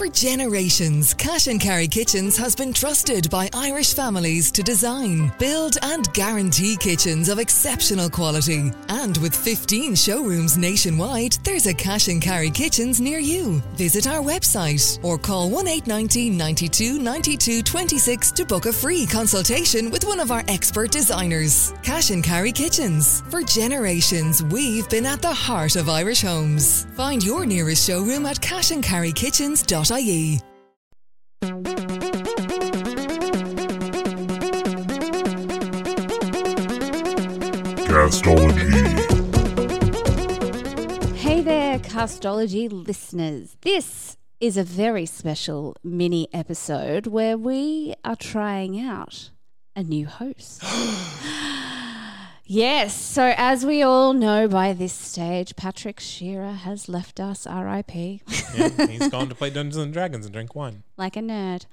For generations, Cash and Carry Kitchens has been trusted by Irish families to design, build, and guarantee kitchens of exceptional quality. And with 15 showrooms nationwide, there's a Cash and Carry Kitchens near you. Visit our website or call 1890 92 92 26 to book a free consultation with one of our expert designers. Cash and Carry Kitchens. For generations, we've been at the heart of Irish homes. Find your nearest showroom at cashandcarrykitchens.ie. Castology. Hey there, Castology listeners. This is a very special mini episode where we are trying out a new host. yes, so as we all know by this stage, Patrick Shearer has left us, RIP, Yeah, he's gone to play Dungeons and Dragons and drink wine. like a nerd.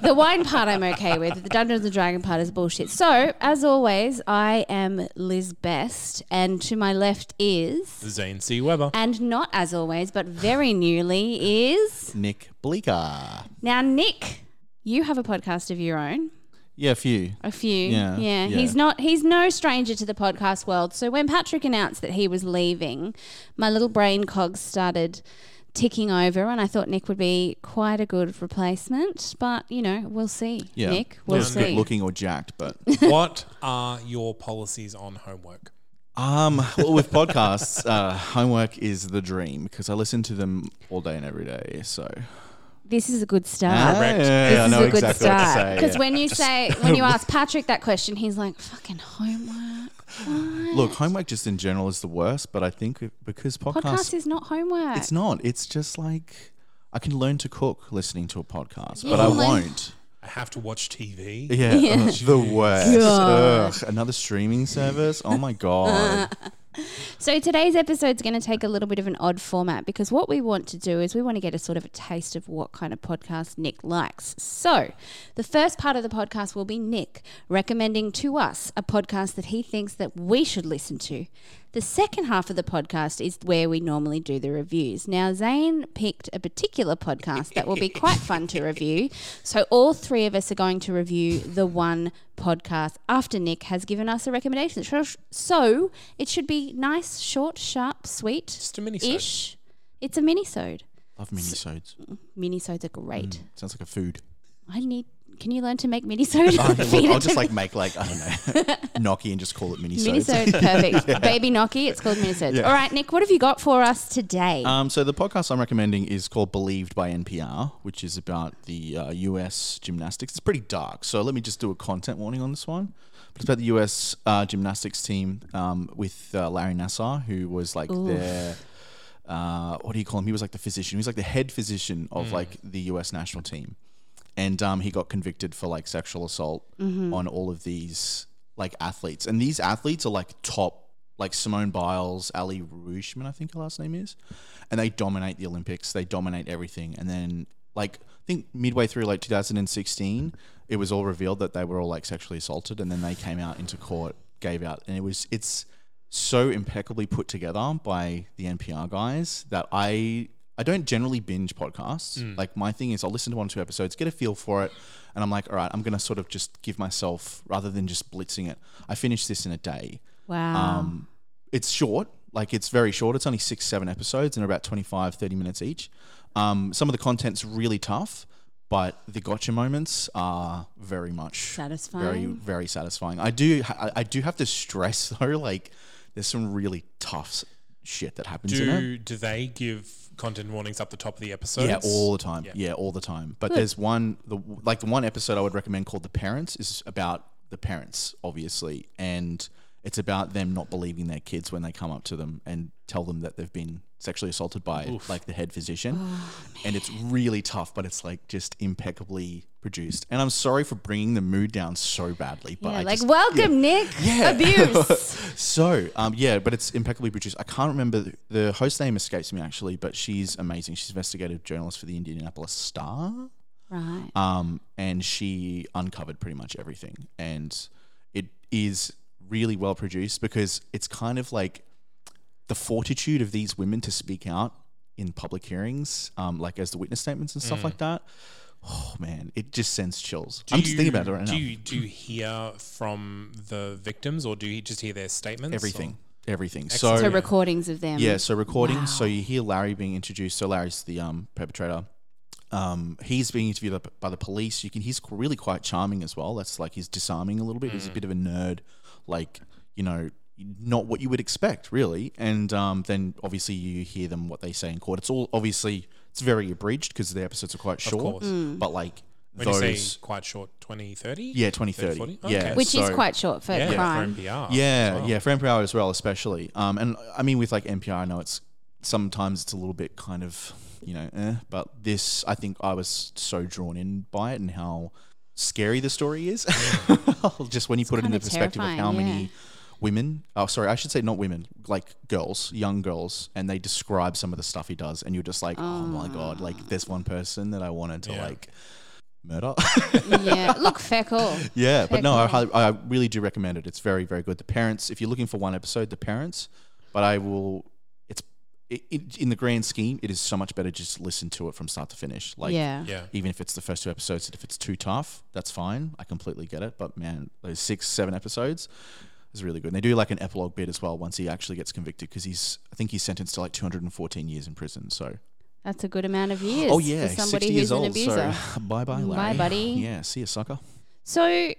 The wine part I'm okay with, the Dungeons and Dragon part is bullshit. So, as always, I am Liz Best, and to my left is. Zane C. Weber. And not as always, but very newly is. Nick Bleeker. Now, Nick, you have a podcast of your own. Yeah, a few. A few. Yeah, yeah. yeah. He's not he's no stranger to the podcast world. So when Patrick announced that he was leaving, my little brain cogs started ticking over and I thought Nick would be quite a good replacement. But, you know, we'll see. Yeah. Nick, we'll Not as good see. looking or jacked, but what are your policies on homework? um, well, with podcasts, uh, homework is the dream because I listen to them all day and every day. So This is a good start. Ah, Correct. yeah, This I is know a good exactly what to start. say. Because yeah. when you say when you ask Patrick that question, he's like, fucking homework. Look, homework just in general is the worst, but I think it- because podcasts, Podcast is not homework. it's not. It's just like I can learn to cook listening to a podcast, Yeah, but I like- won't. I have to watch TV. Yeah, ugh, the worst. Ugh, another streaming service. Oh my god. So today's episode is going to take a little bit of an odd format because what we want to do is we want to get a sort of a taste of what kind of podcast Nick likes. So the first part of the podcast will be Nick recommending to us a podcast that he thinks that we should listen to. The second half of the podcast is where we normally do the reviews. Now Zane picked a particular podcast that will be quite fun to review. So all three of us are going to review the one podcast after Nick has given us a recommendation. So- So it should be nice, short, sharp, sweet Just a mini ish. It's a mini-sode. Love minisodes. Mm, mini-sodes are great. Mm, sounds like a food. I need. Can you learn to make mini-sode? Oh, Feed look, I'll just like make like I don't know, gnocchi and just call it minisodes. Mini-sode, perfect. Baby Gnocchi, it's called mini-sodes. All right, Nick, what have you got for us today? Um, so the podcast I'm recommending is called Believed by NPR, which is about the uh, U.S. gymnastics. It's pretty dark, so let me just do a content warning on this one. But it's about the U.S. Uh, gymnastics team um, with uh, Larry Nassar, who was like their uh, what do you call him? He was like the physician. He was like the head physician of like the U.S. national team, and um, he got convicted for like sexual assault on all of these like athletes. And these athletes are like top, like Simone Biles, Ali Rushman, I think her last name is, and they dominate the Olympics. They dominate everything. And then like I think midway through like 2016, it was all revealed that they were all like sexually assaulted, and then they came out into court, gave out, and it was it's so impeccably put together by the NPR guys that I I don't generally binge podcasts. Like my thing is I'll listen to one or two episodes, get a feel for it, and I'm like, all right, I'm gonna sort of just give myself rather than just blitzing it. I finished this in a day. wow. Um, it's short, like it's very short. It's only six, seven episodes and about 25, 30 minutes each. Um, some of the content's really tough, but the gotcha moments are very much Satisfying. very, very satisfying. I do, I, I do have to stress though, like there's some really tough s- shit that happens in it. Do do they give content warnings up the top of the episode? Yeah, all the time. Yeah. Yeah, all the time. But there's one, the like the one episode I would recommend called "The Parents" is about the parents, obviously, and it's about them not believing their kids when they come up to them and tell them that they've been sexually assaulted by like the head physician, Oh, and it's really tough. But it's like just impeccably produced. And I'm sorry for bringing the mood down so badly, but yeah, I like just, welcome, Nick. Yeah. Abuse. so, um, yeah, but it's impeccably produced. I can't remember the, the host name escapes me actually, but she's amazing. She's investigative journalist for the Indianapolis Star, right. um, and she uncovered pretty much everything. And it is really well produced because it's kind of like the fortitude of these women to speak out in public hearings, um, like as the witness statements and stuff like that. Oh man, it just sends chills. Do I'm just thinking about it you- right do now. You, do you hear from the victims, or do you just hear their statements? everything, everything. So So recordings of them. yeah, so recordings. So you hear Larry being introduced. So Larry's the um, perpetrator. Um, he's being interviewed by- by the police. You can. He's really quite charming as well. That's like he's disarming a little bit. Mm. He's a bit of a nerd, like you know, not what you would expect really. And um, then obviously you hear them what they say in court. It's all obviously it's very abridged because the episodes are quite short. course. Mm. But like When those, you say quite short, 20, 30? yeah, 20, 30. 40? Yeah, Okay. Which is quite short for yeah, crime. for NPR. Yeah, as well. yeah, for NPR as well, especially. Um, and I mean, with like NPR, I know it's sometimes it's a little bit kind of you know, eh, but this, I think, I was so drawn in by it and how scary the story is. Just when you put it in the perspective of how terrifying, many women, oh, sorry, I should say not women, like girls, young girls, and they describe some of the stuff he does, and you're just like, oh, my god, like there's one person that I wanted to Yeah. like murder. yeah. Look, fair call. Yeah, but no, I, I really do recommend it. It's very, very good. The parents, if you're looking for one episode, the parents, but I will. It's it, it, in the grand scheme, it is so much better just listen to it from start to finish. Like, yeah. Yeah. even if it's the first two episodes, if it's too tough, that's fine. I completely get it. But man, those six, seven episodes is really good. And they do like an epilogue bit as well once he actually gets convicted because he's, I think he's sentenced to like 214 years in prison. So, That's a good amount of years. oh yeah, for somebody 60 who's years an abuser. So, bye bye, Bye, buddy. Yeah, see you, sucker. So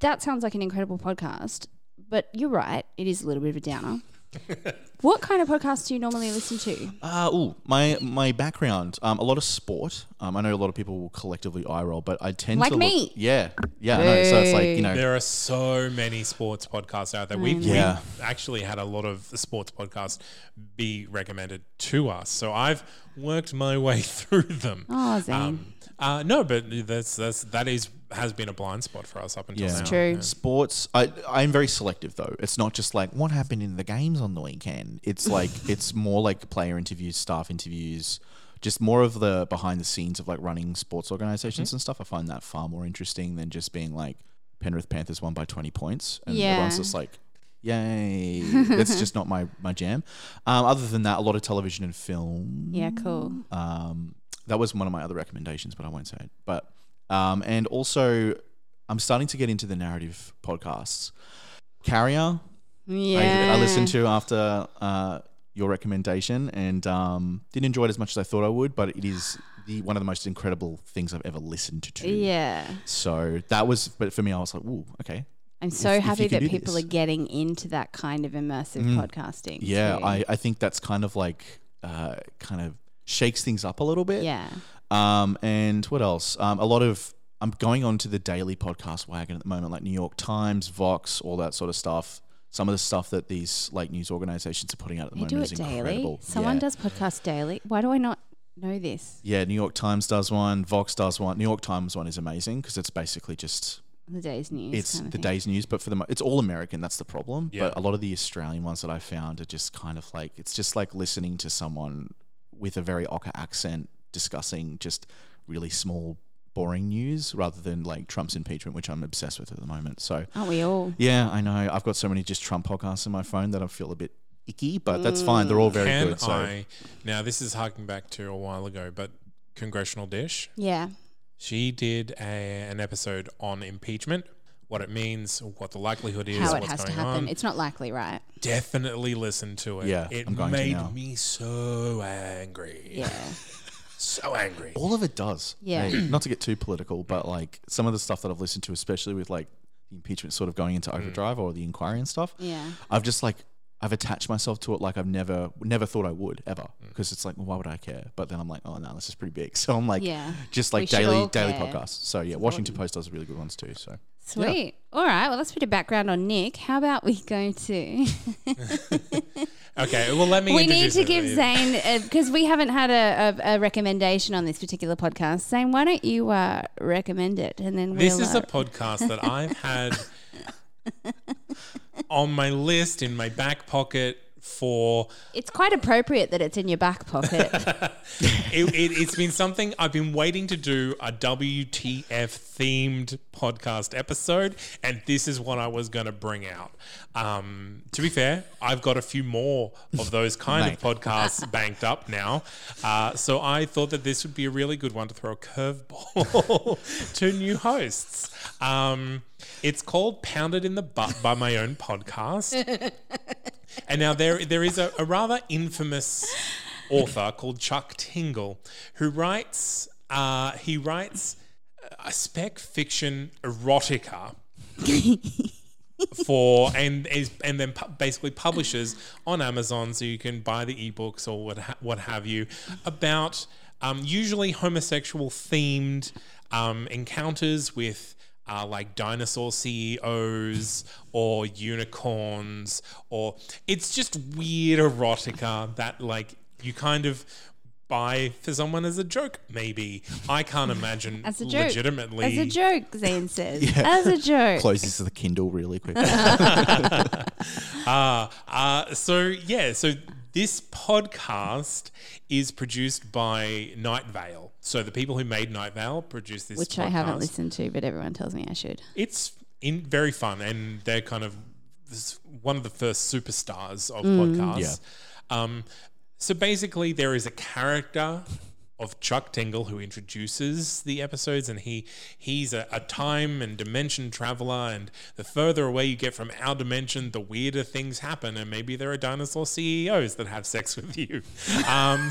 that sounds like an incredible podcast, but you're right. It is a little bit of a downer. what kind of podcasts do you normally listen to? Uh, ooh, my my background, um, a lot of sport. Um, I know a lot of people will collectively eye roll, but I tend Like to look- me. yeah, yeah. I know. So it's like you know, There are so many sports podcasts out there. We've, Yeah. we've actually had a lot of sports podcasts be recommended to us. So I've worked my way through them. Oh, Zane. Um, uh, no, but that's that's that is has been a blind spot for us up until Yeah. now. It's true. sports. I I'm very selective though. It's not just like what happened in the games on the weekend. It's like it's more like player interviews, staff interviews, just more of the behind the scenes of like running sports organizations Mm-hmm. and stuff. I find that far more interesting than just being like Penrith Panthers won by 20 points and Yeah. everyone's just like. Yay! That's just not my my jam. Um, other than that, a lot of television and film. yeah, cool. Um, that was one of my other recommendations, but I won't say it. But um, and also, I'm starting to get into the narrative podcasts. Carrier, Yeah. I, I listened to after uh, your recommendation, and um, didn't enjoy it as much as I thought I would. But it is the one of the most incredible things I've ever listened to. Yeah. So that was, but for me, I was like, "Ooh, okay." I'm so if happy can that people this. are getting into that kind of immersive podcasting. Yeah, too. I, I think that's kind of like uh, kind of shakes things up a little bit. Yeah. Um, and what else? Um, a lot of I'm going on to the daily podcast wagon at the moment, like New York Times, Vox, all that sort of stuff. Some of the stuff that these like news organizations are putting out at the They moment do is it daily. incredible. Someone yeah. does podcast daily. Why do I not know this? Yeah, New York Times does one. Vox does one. New York Times one is amazing because it's basically just The day's news. it's kind of the thing. day's news, but for the mo- it's all American. That's the problem. Yeah. But a lot of the Australian ones that I found are just kind of like it's just like listening to someone with a very Ocker accent discussing just really small, boring news rather than like Trump's impeachment, which I'm obsessed with at the moment. So Aren't we all? yeah, I know I've got so many just Trump podcasts in my phone that I feel a bit icky, but that's mm. fine. They're all very Can good. So I now? This is harking back to a while ago, but Congressional Dish. Yeah. She did a, an episode on impeachment, what it means, what the likelihood is, How it what's has to happen. on. It's not likely, right? Definitely listen to it. Yeah, it I'm going made now. me so angry. Yeah. so angry. all of it does. Yeah. Hey, not to get too political, but like some of the stuff that I've listened to, especially with like the impeachment sort of going into Mm. overdrive or the inquiry and stuff, Yeah. I've just like I've attached myself to it like I've never never thought I would ever Mm. because it's like well, why would I care? But then I'm like oh no, this is pretty big. So I'm like Yeah. just like should daily all daily care. podcasts. So yeah, Washington Post does a really good ones too. So Sweet. All right. Well, that's a bit of background on Nick. How about we go to? Okay, well let me. we need to it. give Zane because we haven't had a, a, a recommendation on this particular podcast. Zane, why don't you uh, recommend it and then This we'll, is uh, a podcast that I've had on my list in my back pocket for It's quite appropriate that it's in your back pocket. it, it, it's been something I've been waiting to do a WTF themed podcast episode, and this is what I was going to bring out. Um, to be fair, I've got a few more of those kind of podcasts banked up now, uh, so I thought that this would be a really good one to throw a curveball to new hosts. Um, it's called "Pounded in the Butt" by my own podcast. And now there there is a, a rather infamous author called Chuck Tingle who writes uh, he writes a spec fiction erotica for and is and then pu- basically publishes on Amazon so you can buy the ebooks or what ha- what have you about um, usually homosexual themed um, encounters with uh, like dinosaur CEOs or unicorns or it's just weird erotica that like you kind of buy for someone as a joke maybe I can't imagine As a joke. legitimately As a joke, Zane says. As a joke. Closes the Kindle really quick. Uh, uh, so yeah, so this podcast is produced by Night Vale. So the people who made Night Vale produced this, Which I haven't listened to, but everyone tells me I should. It's in very fun, and they're kind of one of the first superstars of Mm. podcasts. Um, so basically, there is a character of Chuck Tingle who introduces the episodes, and he he's a, a time and dimension traveler. And the further away you get from our dimension, the weirder things happen. And maybe there are dinosaur CEOs that have sex with you. Um,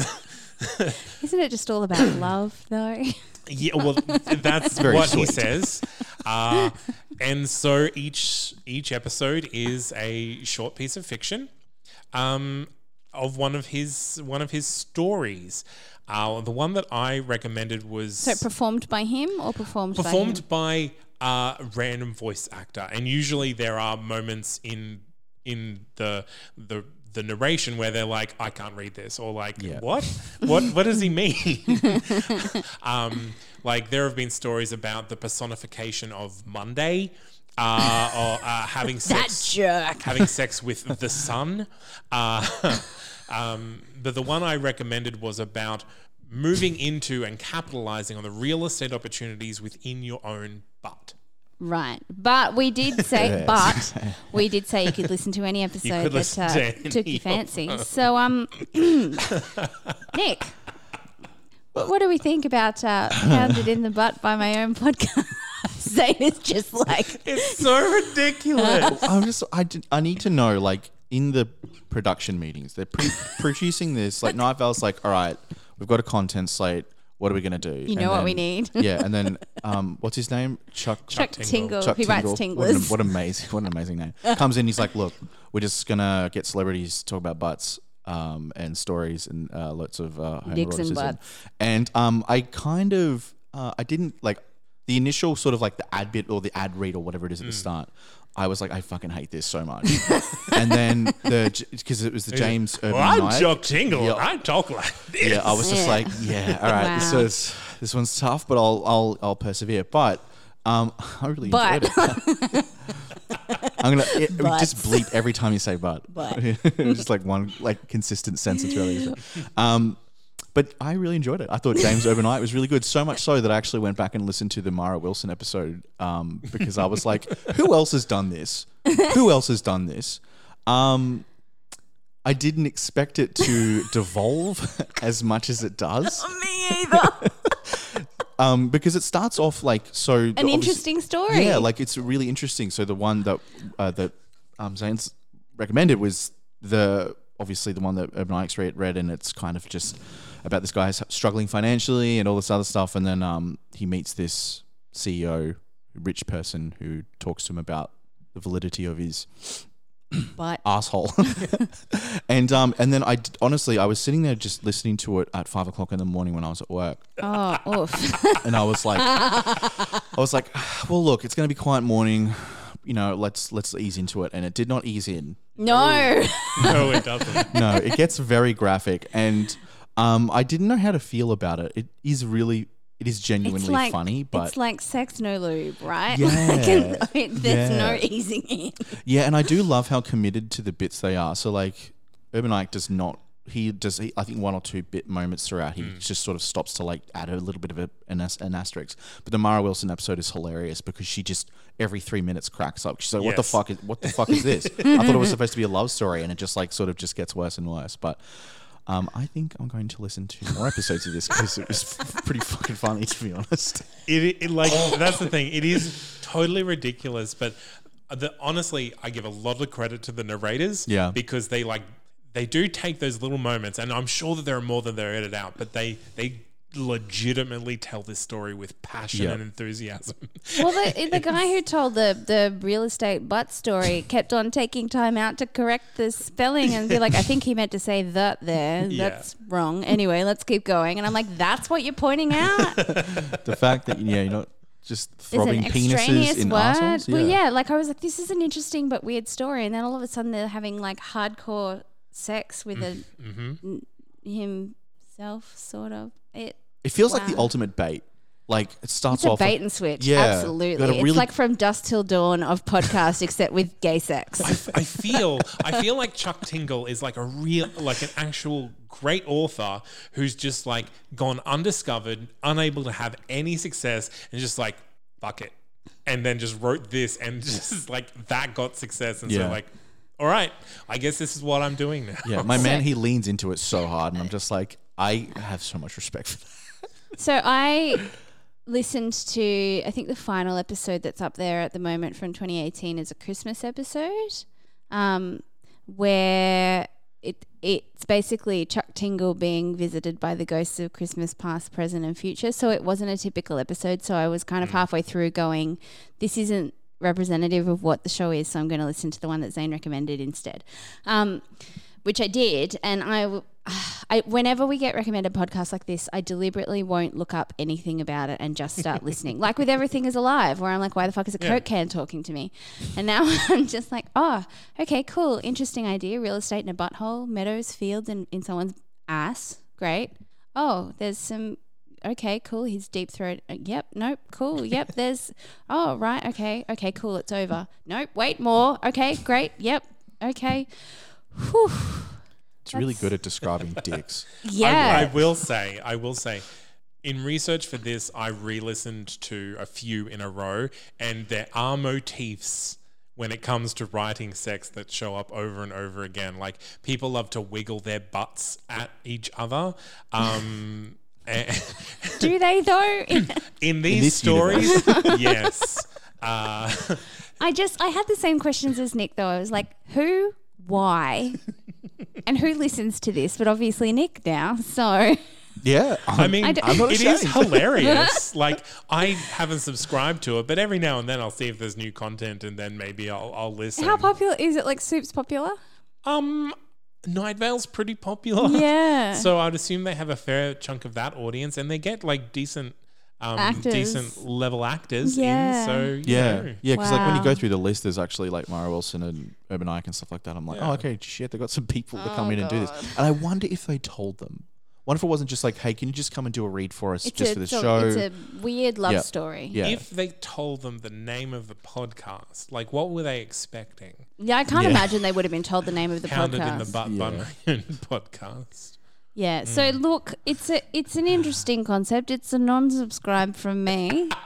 Isn't it just all about love, though? Yeah, well, that's very what he says. Uh, and so each each episode is a short piece of fiction um, of one of his one of his stories. Uh, the one that I recommended was So performed by him or performed, performed by him? by a random voice actor, and usually there are moments in in the the the narration where they're like, "I can't read this," or like, Yeah. "What? What? What does he mean?" um, like there have been stories about the personification of Monday. Uh, or uh, having That sex, jerk. having sex with the sun. Uh, um, but the one I recommended was about moving into and capitalizing on the real estate opportunities within your own butt. Right. But we did say, but we did say you could listen to any episode that uh, to any took your fancy. So, um, Nick, what, what do we think about uh, Pounded in the Butt by my own podcast? Zane is just like, It's so ridiculous. I'm just I, did- I need to know like in the production meetings they're pre- producing this like Night Vale's like all right we've got a content slate what are we gonna do You know what we need. yeah and then um what's his name Chuck Chuck Tingle. Tingle, Chuck who writes Tingle. What an, what amazing what an amazing name comes in he's like look we're just gonna get celebrities to talk about butts um, and stories and uh, lots of uh, Dicks and butts. and um, I kind of uh, I didn't like the initial sort of like the ad bit or the ad read or whatever it is at the start. I was like, I fucking hate this so much. and then the because it was the James Urban well, I'm Knight. Chuck Tingle. Yeah. I talk like this. Yeah, I was just Yeah. like, yeah, all right, this Wow. is this one's tough, but I'll I'll I'll persevere. But um, I really But. enjoyed it. I'm gonna it, But. just bleep every time you say but. But. just like one like consistent sentence really. Um, but I really enjoyed it. I thought James Urbaniak was really good. So much so that I actually went back and listened to the Mara Wilson episode um, because I was like, who else has done this? Who else has done this? Um, I didn't expect it to devolve as much as it does. me either. Um, because it starts off like so. An interesting story. Yeah, like it's really interesting. So the one that uh, that um, Zane's recommended was the obviously the one that Urbaniak read, read, and it's kind of just about this guy struggling financially and all this other stuff, and then um, he meets this CEO, rich person, who talks to him about the validity of his but asshole. and um, and then I d- honestly I was sitting there just listening to it at five o'clock in the morning when I was at work, oh, oof. and I was like, I was like, well, look, it's going to be quiet morning. You know, let's let's ease into it, and it did not ease in. no. no, it doesn't. No, it gets very graphic, and um, I didn't know how to feel about it. It is really, it is genuinely It's like funny, but it's like sex no lube, right? Yeah. Like, and there's Yeah. no easing in. yeah, and I do love how committed to the bits they are. So like. Urbaniak does not. He does. He, I think one or two bit moments throughout, he just sort of stops to like add a little bit of a, an, an asterisk. But the Mara Wilson episode is hilarious because she just every three minutes cracks up. She's like, "What the fuck is what the fuck is this?" I thought it was supposed to be a love story, and it just like sort of just gets worse and worse. But um, I think I'm going to listen to more episodes of this because it was f- pretty fucking funny, to be honest. It, it like that's the thing. It is totally ridiculous, but the, honestly, I give a lot of credit to the narrators. Yeah. because they like they do take those little moments, and I'm sure that there are more than they're edited out, but they they legitimately tell this story with passion Yeah. and enthusiasm. Well, the, the guy who told the, the real estate butt story kept on taking time out to correct the spelling and be like, I think he meant to say that there. Yeah. That's wrong. Anyway, let's keep going. And I'm like, that's what you're pointing out? The fact that yeah, you're not just throbbing penises in word. assholes. Well, yeah, like I was like, this is an interesting but weird story. And then all of a sudden they're having like hardcore sex with a, Mm-hmm. n- himself, sort of. It It feels like the Wow. ultimate bait. Like it starts It's a off. bait and switch. Yeah. Absolutely. Got a It's like from dusk till dawn of podcast, except with gay sex. I, f- I feel I feel like Chuck Tingle is like a real like an actual great author who's just like gone undiscovered, unable to have any success, and just like fuck it, and then just wrote this and just like that got success, and Yeah. so like, all right, I guess this is what I'm doing now. yeah, my man, he leans into it so hard, and I'm just like, I have so much respect for that. So I listened to I think the final episode that's up there at the moment from 2018 is a Christmas episode, um, where it it's basically Chuck Tingle being visited by the ghosts of Christmas past, present, and future. So it wasn't a typical episode. So I was kind of halfway through going, this isn't representative of what the show is. So I'm going to listen to the one that Zane recommended instead. Um, which I did, and I, w- I, whenever we get recommended podcasts like this, I deliberately won't look up anything about it and just start listening. Like with Everything Is Alive, where I'm like, why the fuck is a Yeah. Coke can talking to me? And now I'm just like, oh, okay, cool, interesting idea. Real estate in a butthole, meadows, fields, and in someone's ass. Great. Oh, there's some. Okay, cool. He's deep throat. uh, Yep. Nope. Cool. Yep. There's. Oh, right. Okay. Okay. Cool. It's over. Nope. Wait. More. Okay. Great. Yep. Okay. Whew. It's really good at describing dicks. Yeah. I, I will say, I will say, in research for this, I re-listened to a few in a row, and there are motifs when it comes to writing sex that show up over and over again. Like people love to wiggle their butts at each other. Um, Do they though? in these this stories, yes. Uh, I just I had the same questions as Nick though. I was like, who, why, and who listens to this? But obviously Nick now. So Yeah, I mean, I don't- I'm not it is ashamed. hilarious. like I haven't subscribed to it, but every now and then I'll see if there's new content, and then maybe I'll, I'll listen. how popular is it? Like Soup's popular? Um, Night Vale's pretty popular. Yeah. So I'd assume they have a fair chunk of that audience, and they get like decent, um, decent level actors Yeah. in. So you Yeah, know. yeah, because like when you go through the list, there's actually like Mara Wilson and Urbaniak and stuff like that. I'm like, Yeah. oh, okay, shit, they got some people to come Oh, in and do this. And I wonder if they told them. What if it wasn't just like, hey, can you just come and do a read for us It's just a, for the it's show? It's a weird love Yeah. story. yeah, If they told them the name of the podcast, like what were they expecting? Yeah, I can't Yeah. imagine they would have been told the name of the Pounded podcast. in the butt Yeah. bun podcast. Yeah. So look, it's a it's an interesting concept. It's a non-subscribe from me.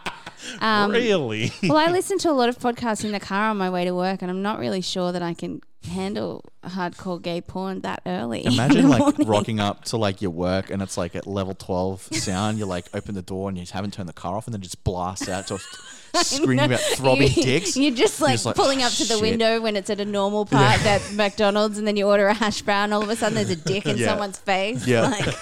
Um, really? well, I listen to a lot of podcasts in the car on my way to work, and I'm not really sure that I can handle hardcore gay porn that early. Imagine like morning. rocking up to like your work and it's like at level 12 sound. You like open the door and you haven't turned the car off and then just blast out to screaming about throbbing You- dicks. You're just like, just like, pulling "Oh, up to the shit." window when it's at a normal part at McDonald's, and then you order a hash brown. All of a sudden, there's a dick in Yeah. someone's face. Yeah. Like,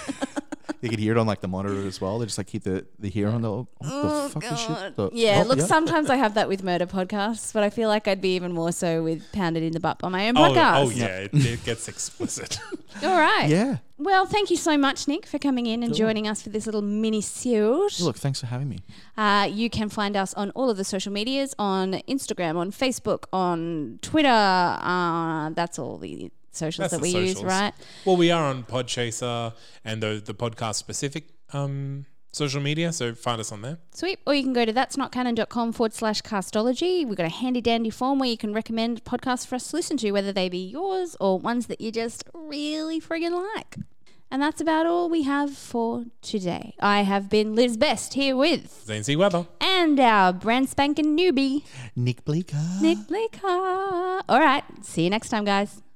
You could hear it on like the monitor as well. They just like keep the, the hear on the, what the fuck is God. shit? The- yeah, oh, look, sometimes I have that with murder podcasts, but I feel like I'd be even more so with Pounded in the Butt on my own Oh, podcast. oh yeah, it, it gets explicit. All right. Yeah. Well, thank you so much, Nick, for coming in and joining us for this little mini series. Look, thanks for having me. Uh, you can find us on all of the social medias on Instagram, on Facebook, on Twitter. Uh, that's all the socials That's that the we use, right? Well, we are on Podchaser and the the podcast specific um, social media, so find us on there. Sweet. Or you can go to that's not canon.com forward slash castology. We've got a handy dandy form where you can recommend podcasts for us to listen to, whether they be yours or ones that you just really friggin' like. And that's about all we have for today. I have been Liz Best here with Zane C. Weber. and our brand spanking newbie, Nick Bleeker. Nick Bleeker. All right. See you next time, guys.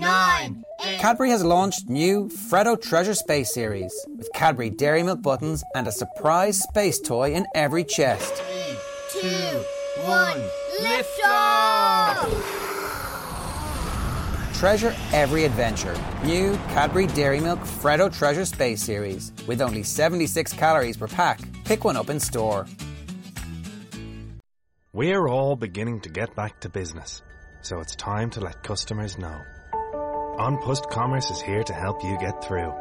Ten, nine, Cadbury has launched new Freddo Treasure Space series with Cadbury Dairy Milk buttons and a surprise space toy in every chest. two, one, lift off! Treasure every adventure. New Cadbury Dairy Milk Freddo Treasure Space series with only 76 calories per pack. Pick one up in store. We're all beginning to get back to business, so it's time to let customers know. An Post Commerce is here to help you get through.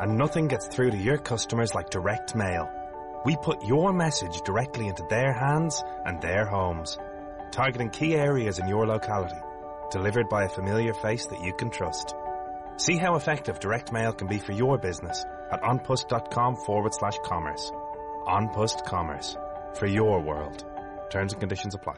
And nothing gets through to your customers like direct mail. We put your message directly into their hands and their homes, targeting key areas in your locality, delivered by a familiar face that you can trust. See how effective direct mail can be for your business at anpost.com forward slash commerce. An Post Commerce. For your world. Terms and conditions apply.